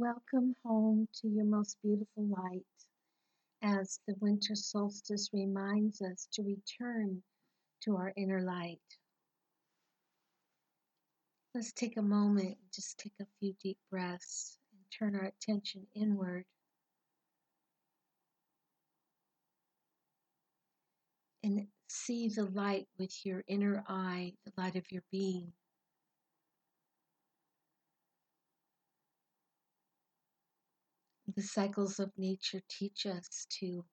Welcome home to your most beautiful light as the winter solstice reminds us to return to our inner light. Let's take a moment, just take a few deep breaths and turn our attention inward. And see the light with your inner eye, the light of your being. The cycles of nature teach us to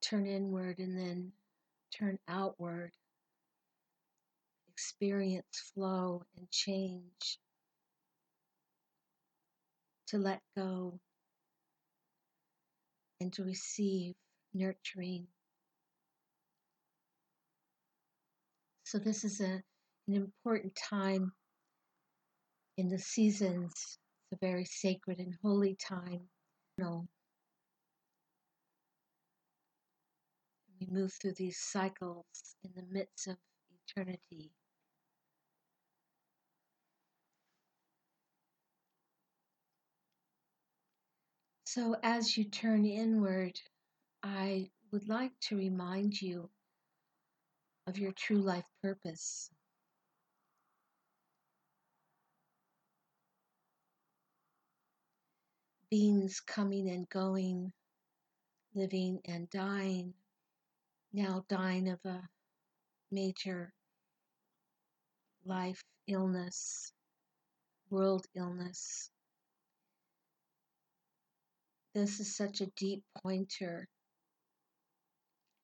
turn inward and then turn outward, experience flow and change, to let go and to receive nurturing. So, this is a, an important time in the seasons. It's a very sacred and holy time We move through these cycles in the midst of eternity. So, as you turn inward, I would like to remind you of your true life purpose. Beings coming and going, living and dying, now dying of a major life illness, world illness. This is such a deep pointer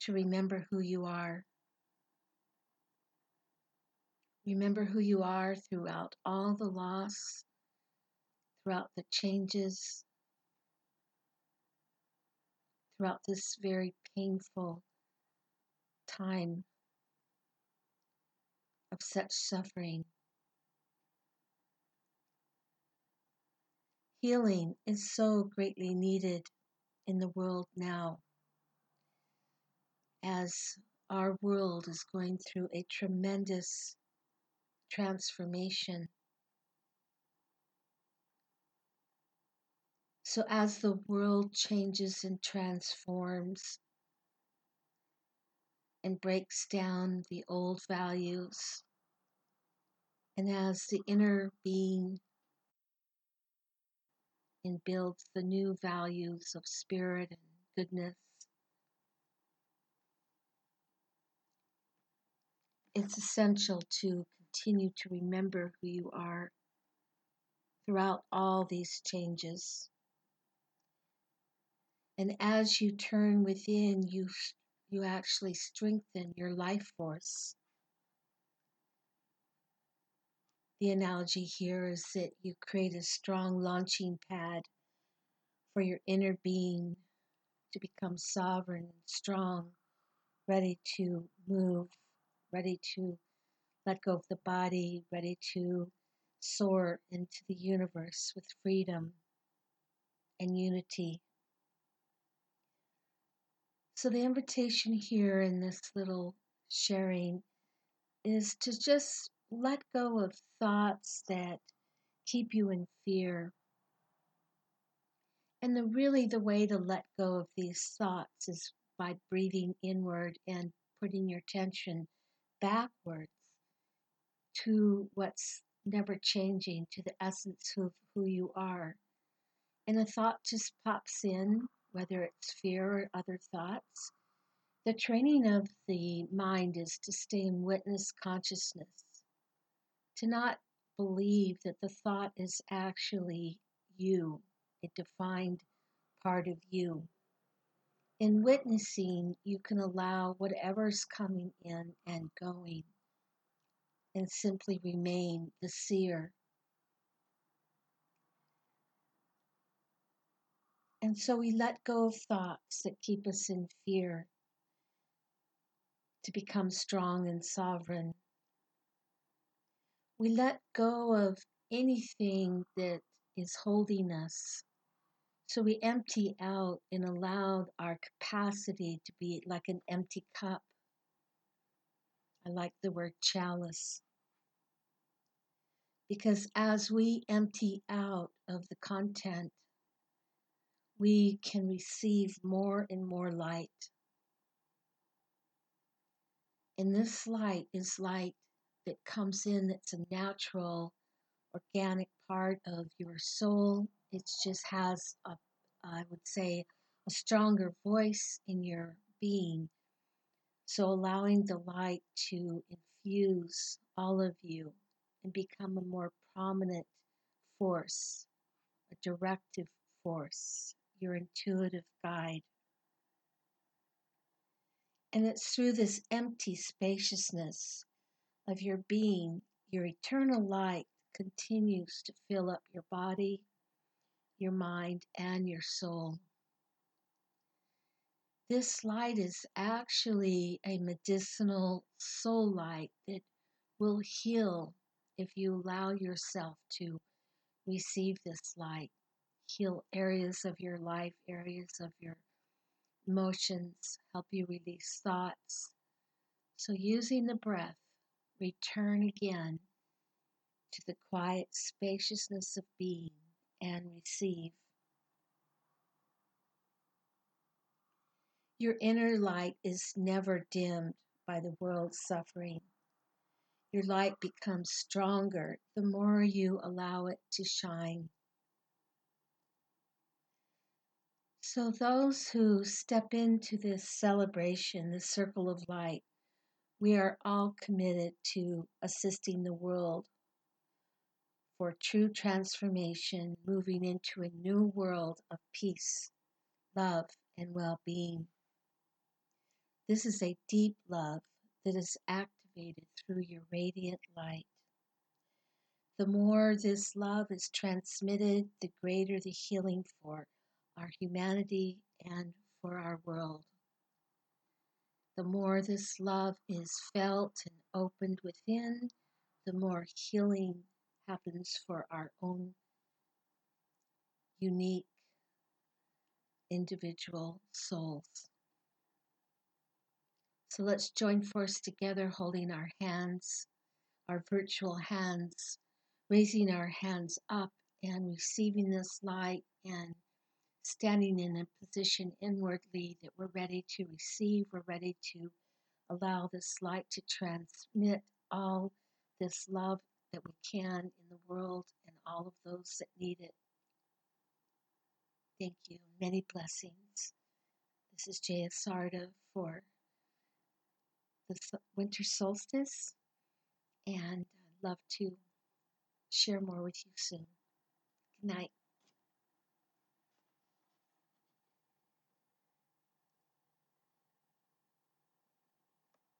to remember who you are. Remember who you are throughout all the loss, throughout the changes, throughout this very painful time of such suffering. Healing is so greatly needed in the world now as our world is going through a tremendous transformation. So, as the world changes and transforms and breaks down the old values, and as the inner being and builds the new values of spirit and goodness, it's essential to continue to remember who you are throughout all these changes. And as you turn within, you, you actually strengthen your life force. The analogy here is that you create a strong launching pad for your inner being to become sovereign, strong, ready to move, ready to let go of the body, ready to soar into the universe with freedom and unity. So, the invitation here in this little sharing is to just let go of thoughts that keep you in fear. And the really the way to let go of these thoughts is by breathing inward and putting your attention backwards to what's never changing, to the essence of who you are. And a thought just pops in whether it's fear or other thoughts. The training of the mind is to stay in witness consciousness, to not believe that the thought is actually you, a defined part of you. In witnessing, you can allow whatever's coming in and going and simply remain the seer And so we let go of thoughts that keep us in fear to become strong and sovereign. We let go of anything that is holding us. So we empty out and allow our capacity to be like an empty cup. I like the word chalice. Because as we empty out of the content, we can receive more and more light. And this light is light that comes in that's a natural, organic part of your soul. It just has a, I would say, a stronger voice in your being. So allowing the light to infuse all of you and become a more prominent force, a directive force, your intuitive guide. And it's through this empty spaciousness of your being, your eternal light continues to fill up your body, your mind, and your soul. This light is actually a medicinal soul light that will heal if you allow yourself to receive this light. Heal areas of your life, areas of your emotions, help you release thoughts. So, using the breath, return again to the quiet spaciousness of being and receive. Your inner light is never dimmed by the world's suffering. Your light becomes stronger the more you allow it to shine. So, those who step into this celebration, this circle of light, we are all committed to assisting the world for true transformation, moving into a new world of peace, love, and well being. This is a deep love that is activated through your radiant light. The more this love is transmitted, the greater the healing for our humanity and for our world. The more this love is felt and opened within, the more healing happens for our own unique individual souls. So let's join force together, holding our hands, our virtual hands, raising our hands up and receiving this light and standing in a position inwardly that we're ready to receive, we're ready to allow this light to transmit all this love that we can in the world and all of those that need it. Thank you. Many blessings. This is Jaya Sarada for the winter solstice, and I'd love to share more with you soon. Good night.